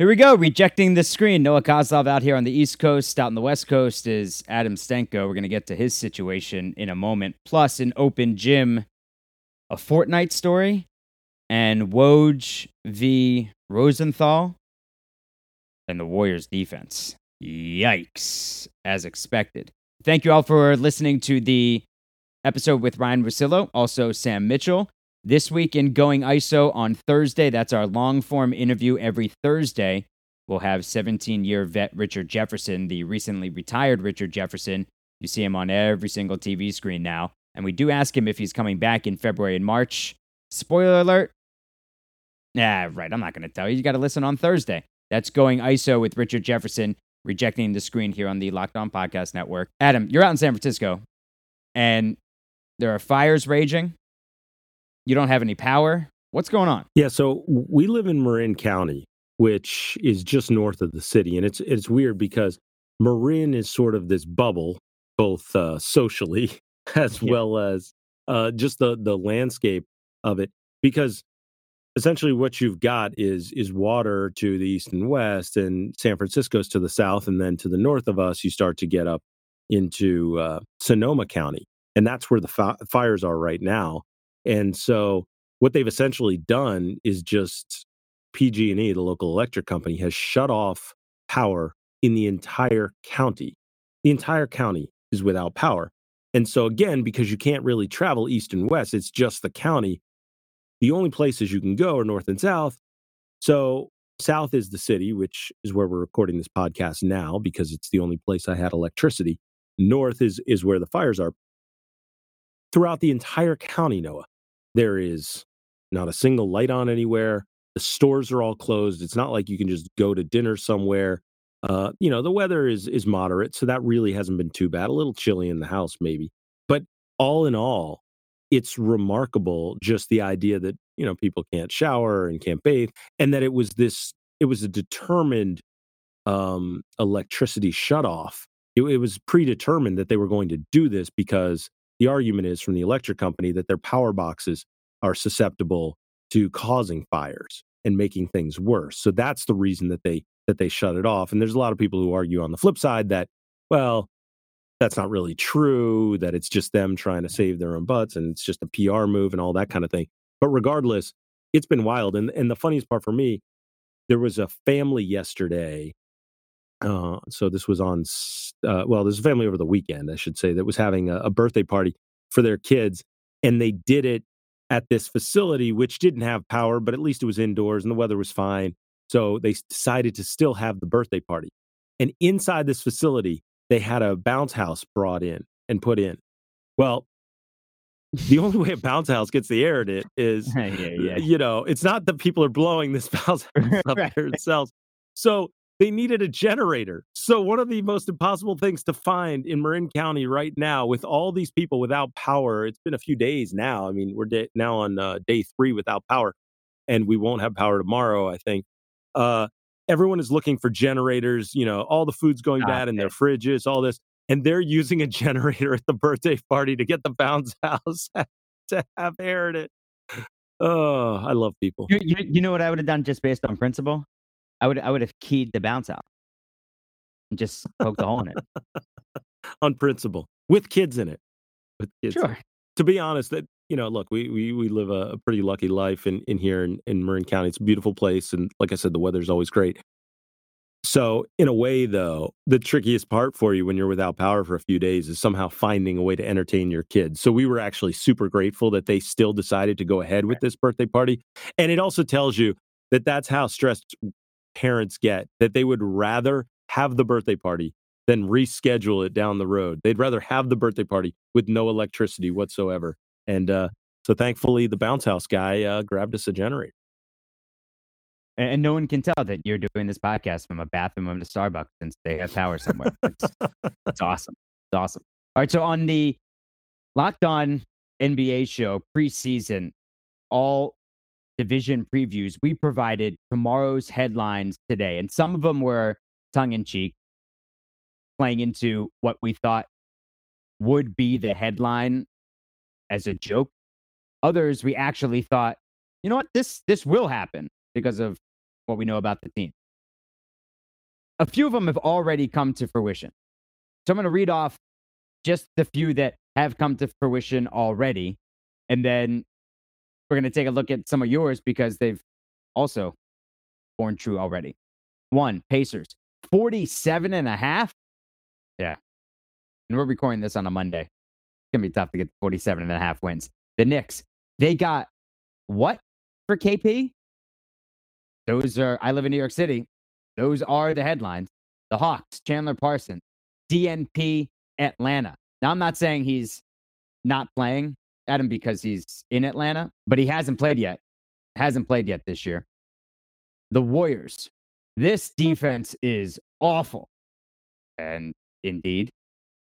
Here we go, rejecting the screen. Noah Coslov out here on the East Coast. Out on the West Coast is Adam Stanko. We're going to get to his situation in a moment. Plus, an open gym, a Fortnite story, and Woj v. Rosenthal, and the Warriors defense. Yikes, as expected. Thank you all for listening to the episode with Ryen Russillo, also Sam Mitchell. This week in Going ISO on Thursday, that's our long form interview every Thursday. We'll have 17 year vet Richard Jefferson, the recently retired Richard Jefferson. You see him on every single TV screen now. And we do ask him if he's coming back in February and March. Spoiler alert. Yeah, right. I'm not going to tell you. You got to listen on Thursday. That's Going ISO with Richard Jefferson, rejecting the screen here on the Locked On Podcast Network. Adam, you're out in San Francisco, and there are fires raging you don't have any power. What's going on? Yeah, so we live in Marin County, which is just north of the city, and it's it's weird because Marin is sort of this bubble, both uh, socially as yeah. well as uh, just the the landscape of it, because essentially what you've got is is water to the east and west, and San Francisco's to the south, and then to the north of us, you start to get up into uh, Sonoma County, and that's where the fi- fires are right now. And so what they've essentially done is just PG&E, the local electric company, has shut off power in the entire county. The entire county is without power. And so again, because you can't really travel east and west, it's just the county. The only places you can go are north and south. So south is the city, which is where we're recording this podcast now because it's the only place I had electricity. North is is where the fires are. Throughout the entire county, Noah, there is not a single light on anywhere. The stores are all closed. It's not like you can just go to dinner somewhere. Uh, you know, the weather is is moderate, so that really hasn't been too bad. A little chilly in the house, maybe. But all in all, it's remarkable just the idea that, you know, people can't shower and can't bathe, and that it was this it was a determined um electricity shutoff. It, it was predetermined that they were going to do this because the argument is from the electric company that their power boxes are susceptible to causing fires and making things worse. So that's the reason that they that they shut it off. And there's a lot of people who argue on the flip side that well, that's not really true, that it's just them trying to save their own butts and it's just a PR move and all that kind of thing. But regardless, it's been wild. And and the funniest part for me, there was a family yesterday uh, so this was on, uh, well, there's a family over the weekend, I should say, that was having a, a birthday party for their kids. And they did it at this facility, which didn't have power, but at least it was indoors and the weather was fine. So they decided to still have the birthday party. And inside this facility, they had a bounce house brought in and put in. Well, the only way a bounce house gets the air in it is, yeah, yeah. you know, it's not that people are blowing this bounce house up right. there themselves. So they needed a generator. So, one of the most impossible things to find in Marin County right now, with all these people without power, it's been a few days now. I mean, we're de- now on uh, day three without power, and we won't have power tomorrow, I think. Uh, everyone is looking for generators. You know, all the food's going ah, bad in their fridges, all this. And they're using a generator at the birthday party to get the bounce house to have air in it. Oh, I love people. You, you, you know what I would have done just based on principle? I would I would have keyed the bounce out and just poked a hole in it. On principle. With kids in it. With kids. Sure. To be honest, that you know, look, we we, we live a, a pretty lucky life in, in here in, in Marin County. It's a beautiful place and like I said, the weather's always great. So, in a way, though, the trickiest part for you when you're without power for a few days is somehow finding a way to entertain your kids. So, we were actually super grateful that they still decided to go ahead with this birthday party. And it also tells you that that's how stressed parents get that they would rather have the birthday party than reschedule it down the road. They'd rather have the birthday party with no electricity whatsoever. And uh, so thankfully, the bounce house guy uh, grabbed us a generator. And no one can tell that you're doing this podcast from a bathroom a Starbucks since they have power somewhere. It's, it's awesome. It's awesome. All right. So on the Locked On NBA show preseason, all division previews, we provided tomorrow's headlines today. And some of them were tongue in cheek, playing into what we thought would be the headline as a joke. Others we actually thought, you know what, this this will happen because of what we know about the team. a few of them have already come to fruition. So I'm going to read off just the few that have come to fruition already. And then we're going to take a look at some of yours because they've also born true already. One, Pacers, 47 and a half. Yeah. And we're recording this on a Monday. It's going to be tough to get 47 and a half wins. The Knicks, they got what for KP? Those are, I live in New York City. Those are the headlines. The Hawks, Chandler Parsons, DNP Atlanta. Now, I'm not saying he's not playing Adam because he's in Atlanta, but he hasn't played yet. Hasn't played yet this year. The Warriors. This defense is awful. And indeed,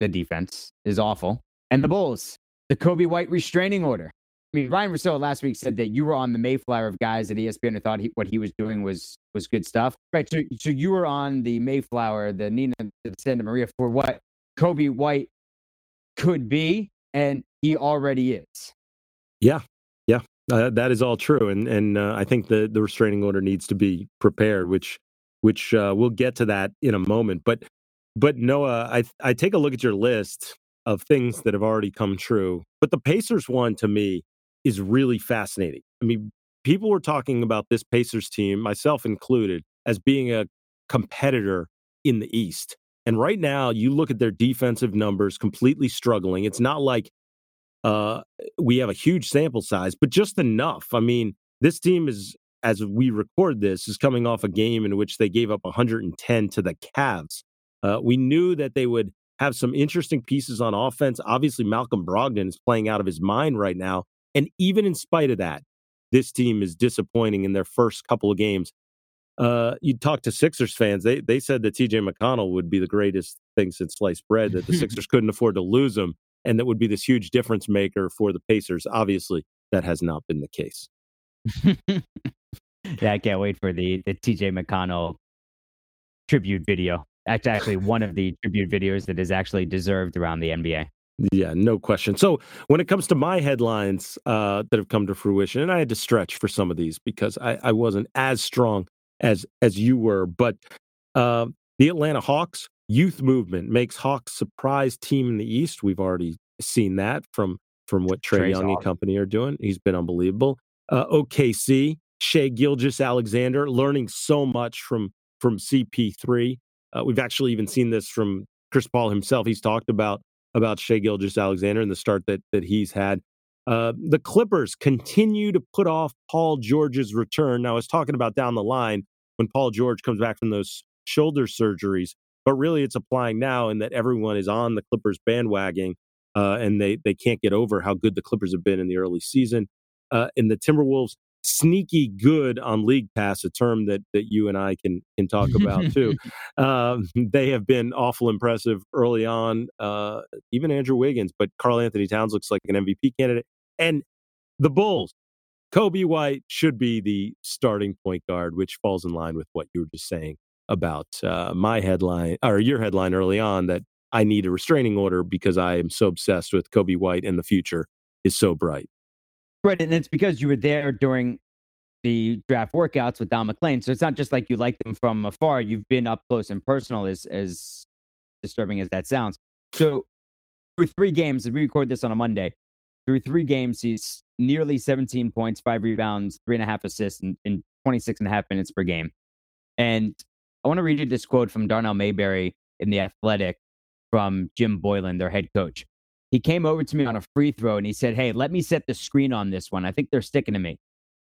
the defense is awful. And the Bulls, the Coby White restraining order. I mean, Ryen Russillo last week said that you were on the Mayflower of guys at ESPN who thought he, what he was doing was was good stuff. Right. So, so you were on the Mayflower, the Nina the Santa Maria for what Coby White could be, and he already is. Yeah, yeah, uh, that is all true, and and uh, I think the the restraining order needs to be prepared, which which uh, we'll get to that in a moment. But but Noah, I I take a look at your list of things that have already come true, but the Pacers one to me is really fascinating. I mean, people were talking about this Pacers team, myself included, as being a competitor in the East. And right now, you look at their defensive numbers completely struggling. It's not like uh, we have a huge sample size, but just enough. I mean, this team is, as we record this, is coming off a game in which they gave up 110 to the Cavs. Uh, we knew that they would have some interesting pieces on offense. Obviously, Malcolm Brogdon is playing out of his mind right now. And even in spite of that, this team is disappointing in their first couple of games. Uh, you talk to Sixers fans, they they said that TJ McConnell would be the greatest thing since sliced bread, that the Sixers couldn't afford to lose him, and that would be this huge difference maker for the Pacers. Obviously, that has not been the case. yeah, I can't wait for the the TJ McConnell tribute video. That's actually one of the tribute videos that is actually deserved around the NBA. Yeah, no question. So when it comes to my headlines uh, that have come to fruition, and I had to stretch for some of these because I, I wasn't as strong as as you were. But uh, the Atlanta Hawks youth movement makes Hawks surprise team in the East. We've already seen that from from what Trae Young and company are doing. He's been unbelievable. Uh, OKC Shai Gilgeous-Alexander learning so much from from CP3. Uh, we've actually even seen this from Chris Paul himself. He's talked about about Shai Gilgeous-Alexander and the start that that he's had. Uh, the Clippers continue to put off Paul George's return. Now, I was talking about down the line when Paul George comes back from those shoulder surgeries, but really it's applying now in that everyone is on the Clippers bandwagon uh, and they, they can't get over how good the Clippers have been in the early season. Uh, and the Timberwolves, sneaky good on League Pass, a term that, that you and I can, can talk about too. Um, they have been awful impressive early on, uh, even Andrew Wiggins, but Karl-Anthony Towns looks like an MVP candidate. And the Bulls, Coby White should be the starting point guard, which falls in line with what you were just saying about uh, my headline or your headline early on that I need a restraining order because I am so obsessed with Coby White and the future is so bright. Right. And it's because you were there during the draft workouts with Don MacLean. So it's not just like you like them from afar. You've been up close and personal, as, as disturbing as that sounds. So for three games, we record this on a Monday. Through three games, he's nearly 17 points, five rebounds, three and a half assists in, in 26 and a half minutes per game. And I want to read you this quote from Darnell Mayberry in The Athletic from Jim Boylen, their head coach. He came over to me on a free throw and he said, Hey, let me set the screen on this one. I think they're sticking to me.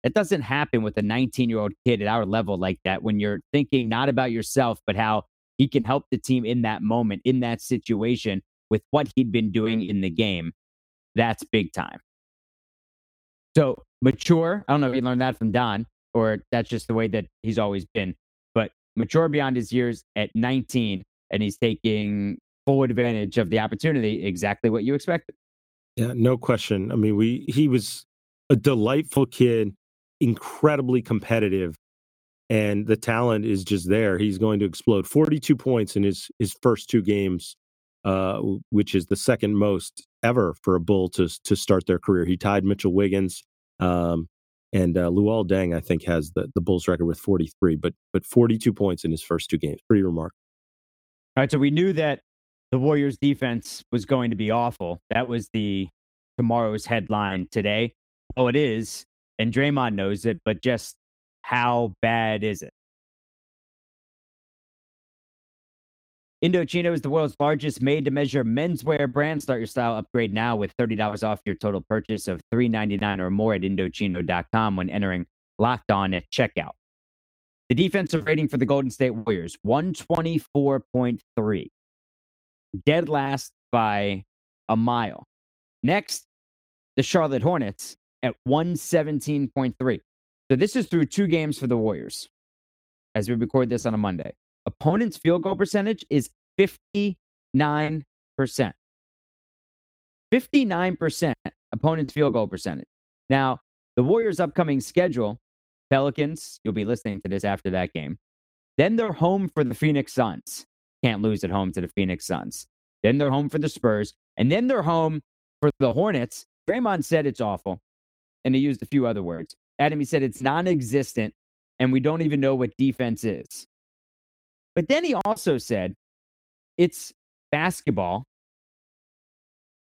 That doesn't happen with a 19 year old kid at our level like that when you're thinking not about yourself, but how he can help the team in that moment, in that situation with what he'd been doing in the game. That's big time. So mature. I don't know if you learned that from Don or that's just the way that he's always been, but mature beyond his years at 19, and he's taking full advantage of the opportunity, exactly what you expected. Yeah, no question. I mean, we he was a delightful kid, incredibly competitive, and the talent is just there. He's going to explode. 42 points in his his first two games uh, which is the second most ever for a Bull to to start their career. He tied Mitchell Wiggins, um, And uh, Luol Deng, I think, has the, the Bulls record with 43, but but 42 points in his first two games. Pretty remarkable. All right, so we knew that the Warriors defense was going to be awful. That was the tomorrow's headline today. Oh, it is. And Draymond knows it, but just how bad is it? Indochino is the world's largest made to measure menswear brand. Start your style upgrade now with $30 off your total purchase of $3.99 or more at Indochino.com when entering locked on at checkout. The defensive rating for the Golden State Warriors 124.3, dead last by a mile. Next, the Charlotte Hornets at 117.3. So this is through two games for the Warriors as we record this on a Monday opponent's field goal percentage is 59%. 59% opponent's field goal percentage. Now, the Warriors' upcoming schedule, Pelicans, you'll be listening to this after that game. Then they're home for the Phoenix Suns. Can't lose at home to the Phoenix Suns. Then they're home for the Spurs. And then they're home for the Hornets. Draymond said it's awful. And he used a few other words. Adam, he said it's non existent. And we don't even know what defense is. But then he also said, it's basketball.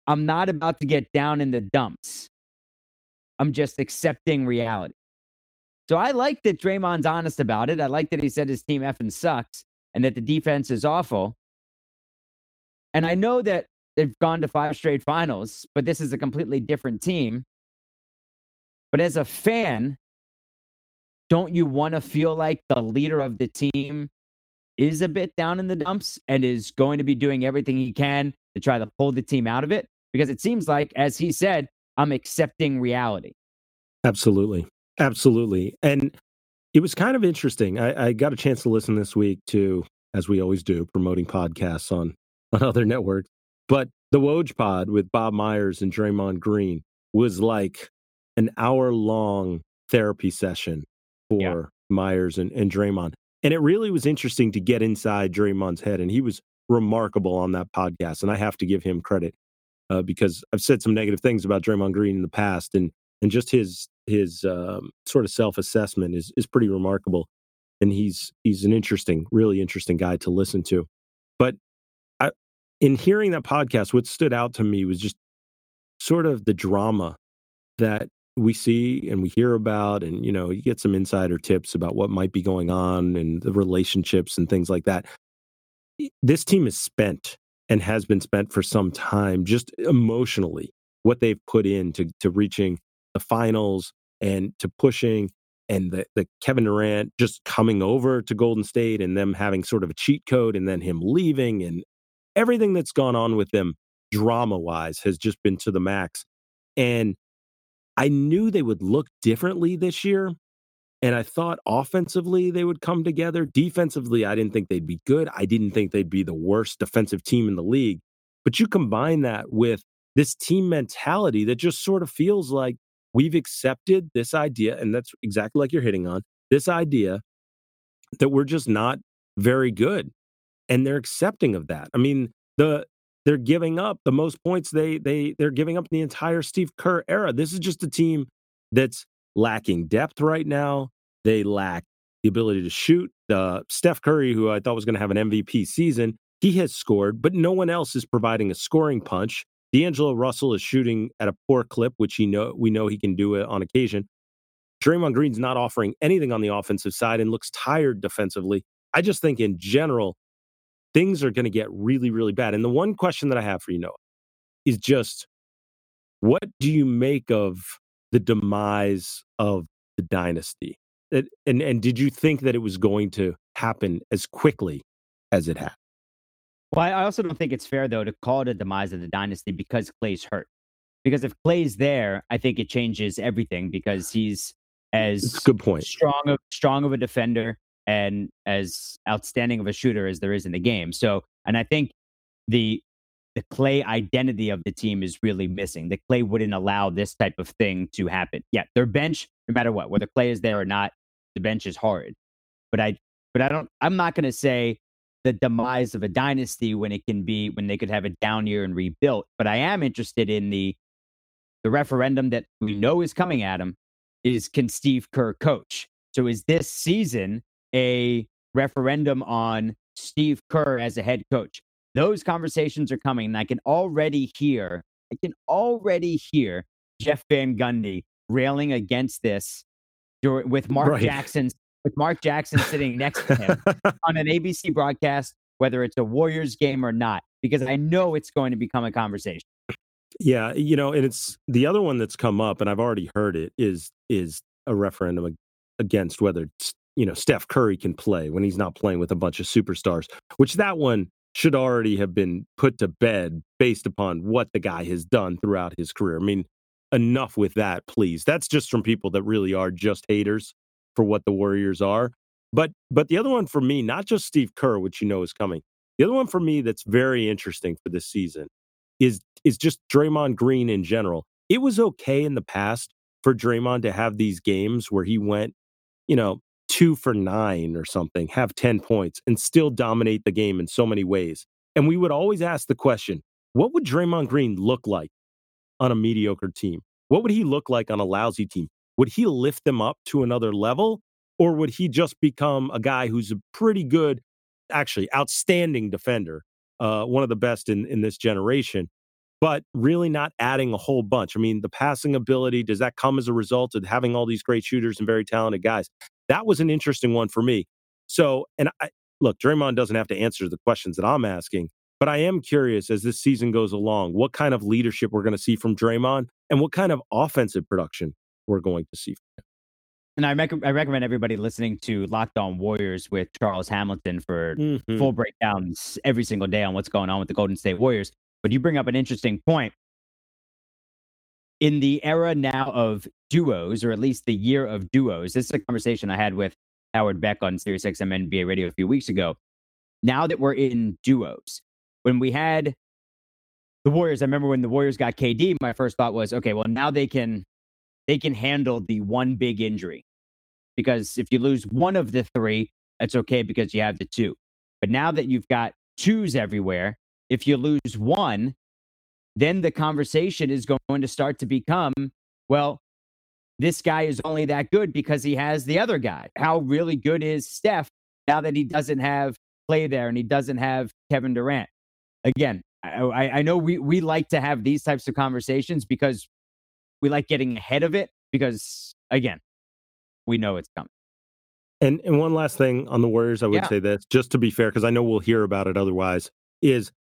I'm not about to get down in the dumps. I'm just accepting reality. So I like that Draymond's honest about it. I like that he said his team effing sucks and that the defense is awful. And I know that they've gone to five straight finals, but this is a completely different team. But as a fan, don't you want to feel like the leader of the team is a bit down in the dumps and is going to be doing everything he can to try to pull the team out of it because it seems like, as he said, I'm accepting reality. Absolutely. Absolutely. And it was kind of interesting. I, I got a chance to listen this week to, as we always do, promoting podcasts on, on other networks. But the Woj pod with Bob Myers and Draymond Green was like an hour long therapy session for yeah. Myers and, and Draymond. And it really was interesting to get inside Draymond's head. And he was remarkable on that podcast. And I have to give him credit uh, because I've said some negative things about Draymond Green in the past. And and just his his um, sort of self assessment is is pretty remarkable. And he's he's an interesting, really interesting guy to listen to. But I, in hearing that podcast, what stood out to me was just sort of the drama that we see and we hear about and you know you get some insider tips about what might be going on and the relationships and things like that. This team is spent and has been spent for some time just emotionally what they've put into to reaching the finals and to pushing and the, the Kevin Durant just coming over to Golden State and them having sort of a cheat code and then him leaving and everything that's gone on with them drama wise has just been to the max. And I knew they would look differently this year. And I thought offensively they would come together. Defensively, I didn't think they'd be good. I didn't think they'd be the worst defensive team in the league. But you combine that with this team mentality that just sort of feels like we've accepted this idea. And that's exactly like you're hitting on this idea that we're just not very good. And they're accepting of that. I mean, the they're giving up the most points they they they're giving up the entire Steve Kerr era. This is just a team that's lacking depth right now. They lack the ability to shoot. Uh, Steph Curry, who I thought was going to have an MVP season, he has scored, but no one else is providing a scoring punch. D'Angelo Russell is shooting at a poor clip, which he know we know he can do it on occasion. Draymond Green's not offering anything on the offensive side and looks tired defensively. I just think in general, things are going to get really, really bad. And the one question that I have for you, Noah, is just what do you make of the demise of the dynasty? And, and, and did you think that it was going to happen as quickly as it had? Well, I also don't think it's fair though to call it a demise of the dynasty because Clay's hurt. Because if Clay's there, I think it changes everything because he's as good point. strong of strong of a defender and as outstanding of a shooter as there is in the game. So, and I think the the Clay identity of the team is really missing. The Clay wouldn't allow this type of thing to happen. Yeah, their bench, no matter what, whether Clay is there or not, the bench is hard. But I, but I don't. I'm not going to say the demise of a dynasty when it can be when they could have a down year and rebuilt. But I am interested in the the referendum that we know is coming at them is can Steve Kerr coach? So is this season a referendum on Steve Kerr as a head coach? Those conversations are coming, and I can already hear, I can already hear Jeff Van Gundy railing against this with Mark right. Jackson with Mark Jackson sitting next to him on an ABC broadcast, whether it's a Warriors game or not, because I know it's going to become a conversation. Yeah, you know, and it's the other one that's come up, and I've already heard it is is a referendum against whether you know Steph Curry can play when he's not playing with a bunch of superstars, which that one should already have been put to bed based upon what the guy has done throughout his career. I mean, enough with that, please. That's just from people that really are just haters for what the Warriors are. But but the other one for me, not just Steve Kerr, which you know is coming. The other one for me that's very interesting for this season is is just Draymond Green in general. It was okay in the past for Draymond to have these games where he went, you know, two for nine or something, have 10 points, and still dominate the game in so many ways. And we would always ask the question, what would Draymond Green look like on a mediocre team? What would he look like on a lousy team? would he lift them up to another level? Or would he just become a guy who's a pretty good, actually outstanding defender, uh, one of the best in, in this generation, but really not adding a whole bunch? I mean, the passing ability, does that come as a result of having all these great shooters and very talented guys? That was an interesting one for me. So, and I, look, Draymond doesn't have to answer the questions that I'm asking, but I am curious as this season goes along, what kind of leadership we're going to see from Draymond and what kind of offensive production we're going to see. From him. And I, rec- I recommend everybody listening to Locked On Warriors with Charles Hamilton for mm-hmm. full breakdowns every single day on what's going on with the Golden State Warriors. But you bring up an interesting point. In the era now of duos, or at least the year of duos, this is a conversation I had with Howard Beck on Sirius XM NBA Radio a few weeks ago. Now that we're in duos, when we had the Warriors, I remember when the Warriors got KD, my first thought was, okay, well, now they can they can handle the one big injury. Because if you lose one of the three, that's okay because you have the two. But now that you've got twos everywhere, if you lose one, then the conversation is going to start to become well, this guy is only that good because he has the other guy. How really good is Steph now that he doesn't have Clay there and he doesn't have Kevin Durant? Again, I, I know we, we like to have these types of conversations because we like getting ahead of it because again, we know it's coming. And and one last thing on the Warriors, I would yeah. say this, just to be fair, because I know we'll hear about it otherwise, is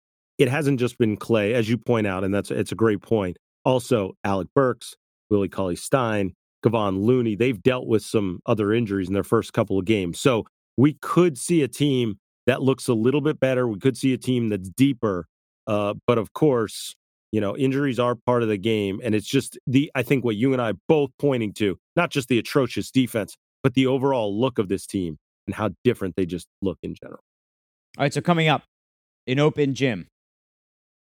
it hasn't just been Clay, as you point out, and that's it's a great point. Also, Alec Burks, Willie Cauley Stein, Kevon Looney, they've dealt with some other injuries in their first couple of games. So we could see a team that looks a little bit better. We could see a team that's deeper. Uh, but of course, you know, injuries are part of the game. And it's just the, I think what you and I both pointing to, not just the atrocious defense, but the overall look of this team and how different they just look in general. All right. So coming up in open gym,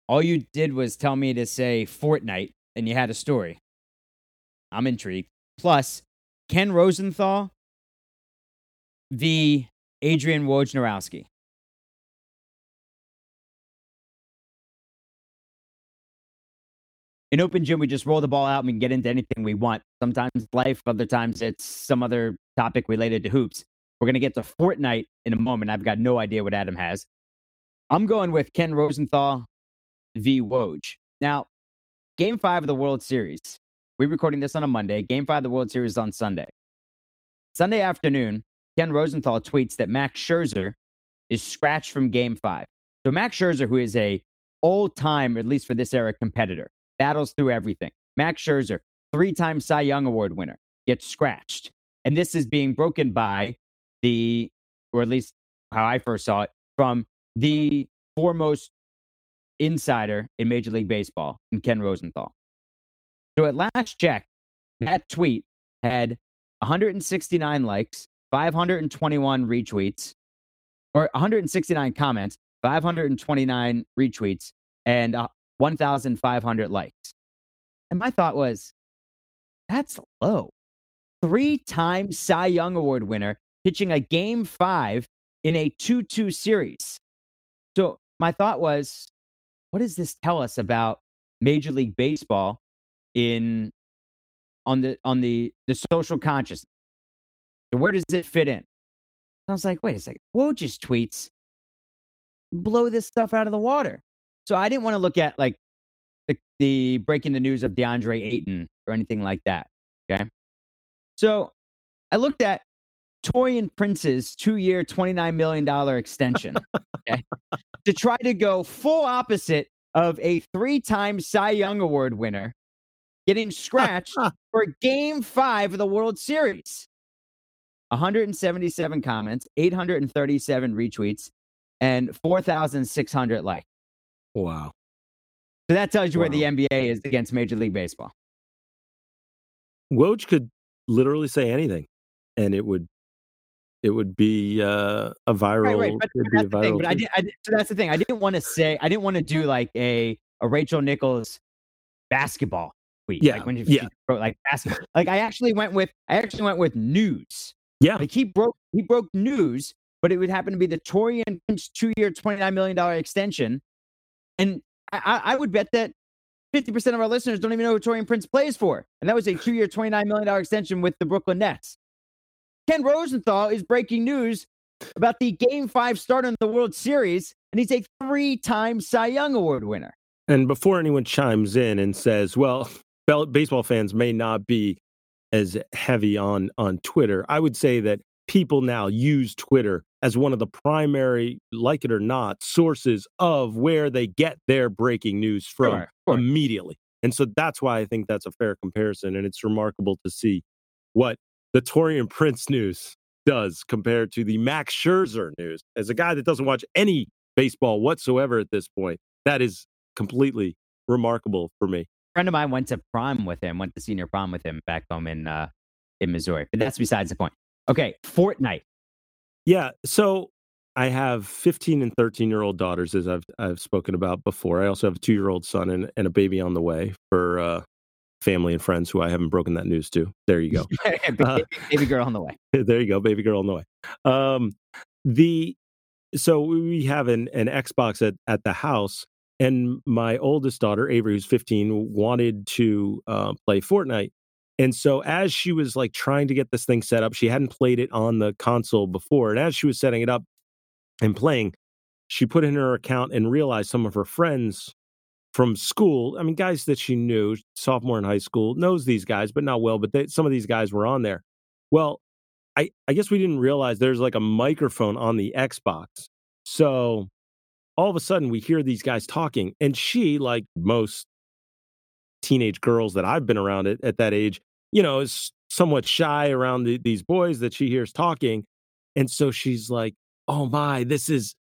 all you did was tell me to say Fortnite and you had a story. I'm intrigued. Plus, Ken Rosenthal, the Adrian Wojnarowski. in open gym, we just roll the ball out and we can get into anything we want. Sometimes life, other times it's some other topic related to hoops. We're going to get to Fortnite in a moment. I've got no idea what Adam has. I'm going with Ken Rosenthal v. Woj. Now, game five of the World Series. We're recording this on a Monday. Game five of the World Series on Sunday. Sunday afternoon, Ken Rosenthal tweets that Max Scherzer is scratched from game five. So Max Scherzer, who is a all-time, at least for this era, competitor, battles through everything. Max Scherzer, three time Cy Young Award winner, gets scratched. And this is being broken by the, or at least how I first saw it, from the foremost insider in Major League Baseball, in Ken Rosenthal. So at last check, that tweet had 169 likes, 521 retweets, or 169 comments, 529 retweets, and uh, 1,500 likes. And my thought was, that's low. Three time Cy Young Award winner pitching a game five in a 2 2 series. So my thought was, what does this tell us about Major League Baseball in on the on the the social consciousness. So where does it fit in? I was like, wait a second. Woj's tweets blow this stuff out of the water. So I didn't want to look at like the, the breaking the news of DeAndre Ayton or anything like that. Okay. So I looked at Taurean Prince's two year, $29 million extension okay, to try to go full opposite of a three time Cy Young Award winner getting scratched for game five of the World Series. 177 comments, 837 retweets, and 4,600 likes. Wow. So that tells you Wow. where the NBA is against Major League Baseball. Woj could literally say anything, and it would it would be uh, a viral. Right, right. But, but that's the thing. But I, did, I did- so that's the thing. I didn't want to say. I didn't want to do like a a Rachel Nichols basketball tweet. Yeah, Like when you yeah. wrote like basketball. Like I actually went with. I actually went with news. yeah, Like he broke. He broke news, but it would happen to be the Taurean Prince two year, twenty nine million dollar extension, and I, I, I would bet that. 50% of our listeners don't even know who Taurean Prince plays for. And that was a two year, $29 million extension with the Brooklyn Nets. Ken Rosenthal is breaking news about the game five start in the World Series, and he's a three time Cy Young Award winner. And before anyone chimes in and says, "Well, baseball fans may not be as heavy on on Twitter," I would say that people now use Twitter as one of the primary, like it or not, sources of where they get their breaking news from Sure, course. immediately. And so that's why I think that's a fair comparison, and it's remarkable to see what the Taurean Prince news does compared to the Max Scherzer news. As a guy that doesn't watch any baseball whatsoever at this point, that is completely remarkable for me. A friend of mine went to prom with him, went to senior prom with him back home in uh, in Missouri. But that's besides the point. Okay, Fortnite. Yeah. So I have 15 and 13 year old daughters, as I've I've spoken about before. I also have a two year old son and, and a baby on the way for uh, family and friends who I haven't broken that news to. There you go. baby, Uh, baby girl on the way. there you go, baby girl on the way. Um, the so we have an an Xbox at at the house, and my oldest daughter Avery, who's 15, wanted to uh, play Fortnite. And so as she was like trying to get this thing set up, she hadn't played it on the console before, and as she was setting it up and playing, she put in her account and realized some of her friends from school, I mean, guys that she knew, sophomore in high school, knows these guys, but not well. But they, some of these guys were on there. Well, I, I guess we didn't realize there's like a microphone on the Xbox. So all of a sudden we hear these guys talking, and she, like most teenage girls that I've been around at, at that age, you know, is somewhat shy around the, these boys that she hears talking. And so she's like, oh my, this is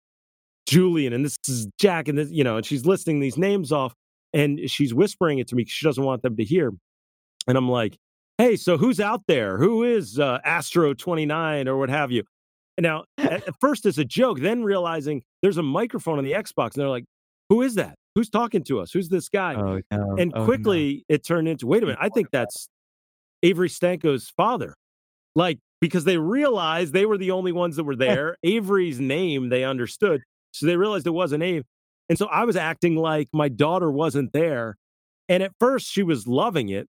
Julian and this is Jack and this, you know, and she's listing these names off and she's whispering it to me she doesn't want them to hear. And I'm like, hey, so who's out there? Who is uh, Astro 29 or what have you? Now, at, first, it's a joke, then realizing there's a microphone on the Xbox, and they're like, who is that? Who's talking to us? Who's this guy? Oh no! and quickly it turned into wait a minute, I think that's Avery Stanko's father. Like, because they realized they were the only ones that were there. Avery's name they understood. So they realized it wasn't Abe. And so I was acting like my daughter wasn't there. And at first she was loving it.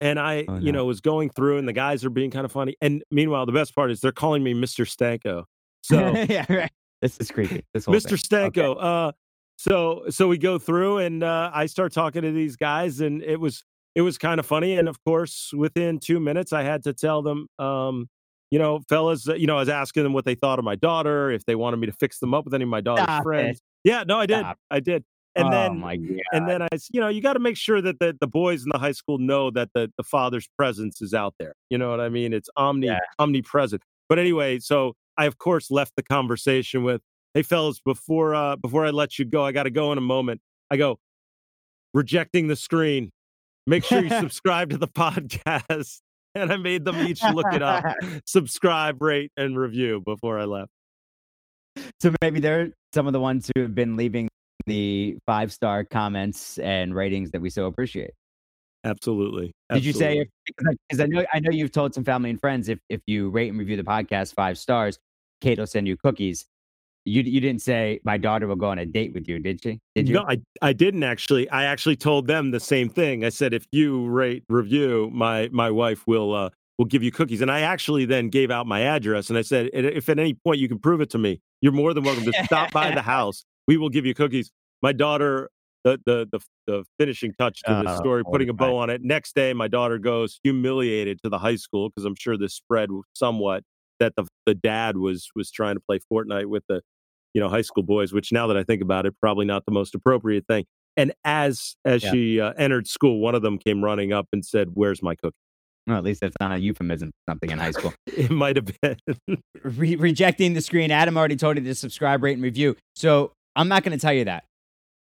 And I, Oh, you know, was going through and the guys are being kind of funny. And meanwhile, the best part is they're calling me Mr. Stanko. So yeah, right. This is creepy. This whole Mr. thing. Stanko. Uh, so so we go through and uh, I start talking to these guys, and it was it was kind of funny. And of course, within two minutes, I had to tell them, um, you know, fellas, uh, you know, I was asking them what they thought of my daughter, if they wanted me to fix them up with any of my daughter's Stop it. friends. Yeah, no, I did, Stop. I did. And oh then and then I, you know, you got to make sure that the, the boys in the high school know that the, the father's presence is out there. You know what I mean? It's omni Yeah. omnipresent. But anyway, so I of course left the conversation with, "Hey fellas, before uh before I let you go, I got to go in a moment." I go, rejecting the screen. Make sure you subscribe to the podcast. And I made them each look it up, subscribe, rate, and review before I left. so maybe they're some of the ones who have been leaving the five star comments and ratings that we so appreciate. Absolutely. Did you say because I know I know you've told some family and friends if if you rate and review the podcast five stars, Kate will send you cookies. You you didn't say my daughter will go on a date with you, did she? Did you? No, I I didn't actually. I actually told them the same thing. I said if you rate review, my my wife will uh will give you cookies. And I actually then gave out my address and I said if at any point you can prove it to me, you're more than welcome to stop by the house. We will give you cookies. My daughter the the the, the finishing touch to the uh, story, putting a bow on it. Next day, my daughter goes humiliated to the high school because I'm sure this spread somewhat that the the dad was was trying to play Fortnite with the you know high school boys, which now that I think about it, probably not the most appropriate thing. And as as yeah. she uh, entered school, one of them came running up and said, "Where's my cookie?" Well, at least that's not a euphemism for something in high school. it might have been. Re- rejecting the screen. Adam already told you to subscribe, rate, and review. So I'm not going to tell you that.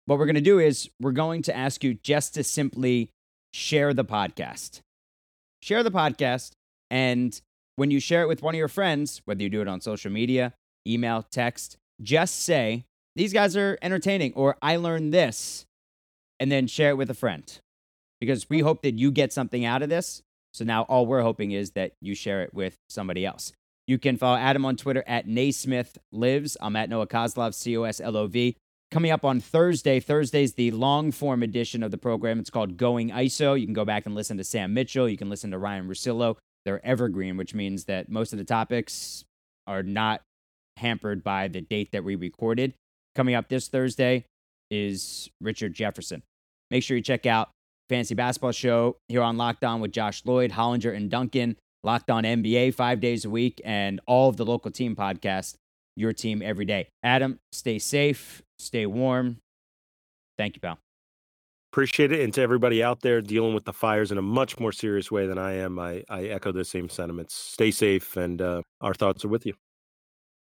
What we're going to do is we're going to ask you just to simply share the podcast. Share the podcast. And when you share it with one of your friends, whether you do it on social media, email, text, just say, These guys are entertaining, or I learned this, and then share it with a friend. Because we hope that you get something out of this. So now all we're hoping is that you share it with somebody else. You can follow Adam on Twitter at Naismith Lives. I'm at Noah Coslov, C O S L O V. Coming up on Thursday. Thursday's the long form edition of the program. It's called Going ISO. You can go back and listen to Sam Mitchell. You can listen to Ryen Russillo. They're evergreen, which means that most of the topics are not hampered by the date that we recorded. Coming up this Thursday is Richard Jefferson. Make sure you check out Fantasy Basketball Show here on Locked On with Josh Lloyd, Hollinger, and Duncan. Locked On NBA five days a week, and all of the local team podcasts, your team every day. Adam, stay safe, stay warm. Thank you, pal. Appreciate it. And to everybody out there dealing with the fires in a much more serious way than I am, I, I echo the same sentiments. Stay safe, and uh, our thoughts are with you.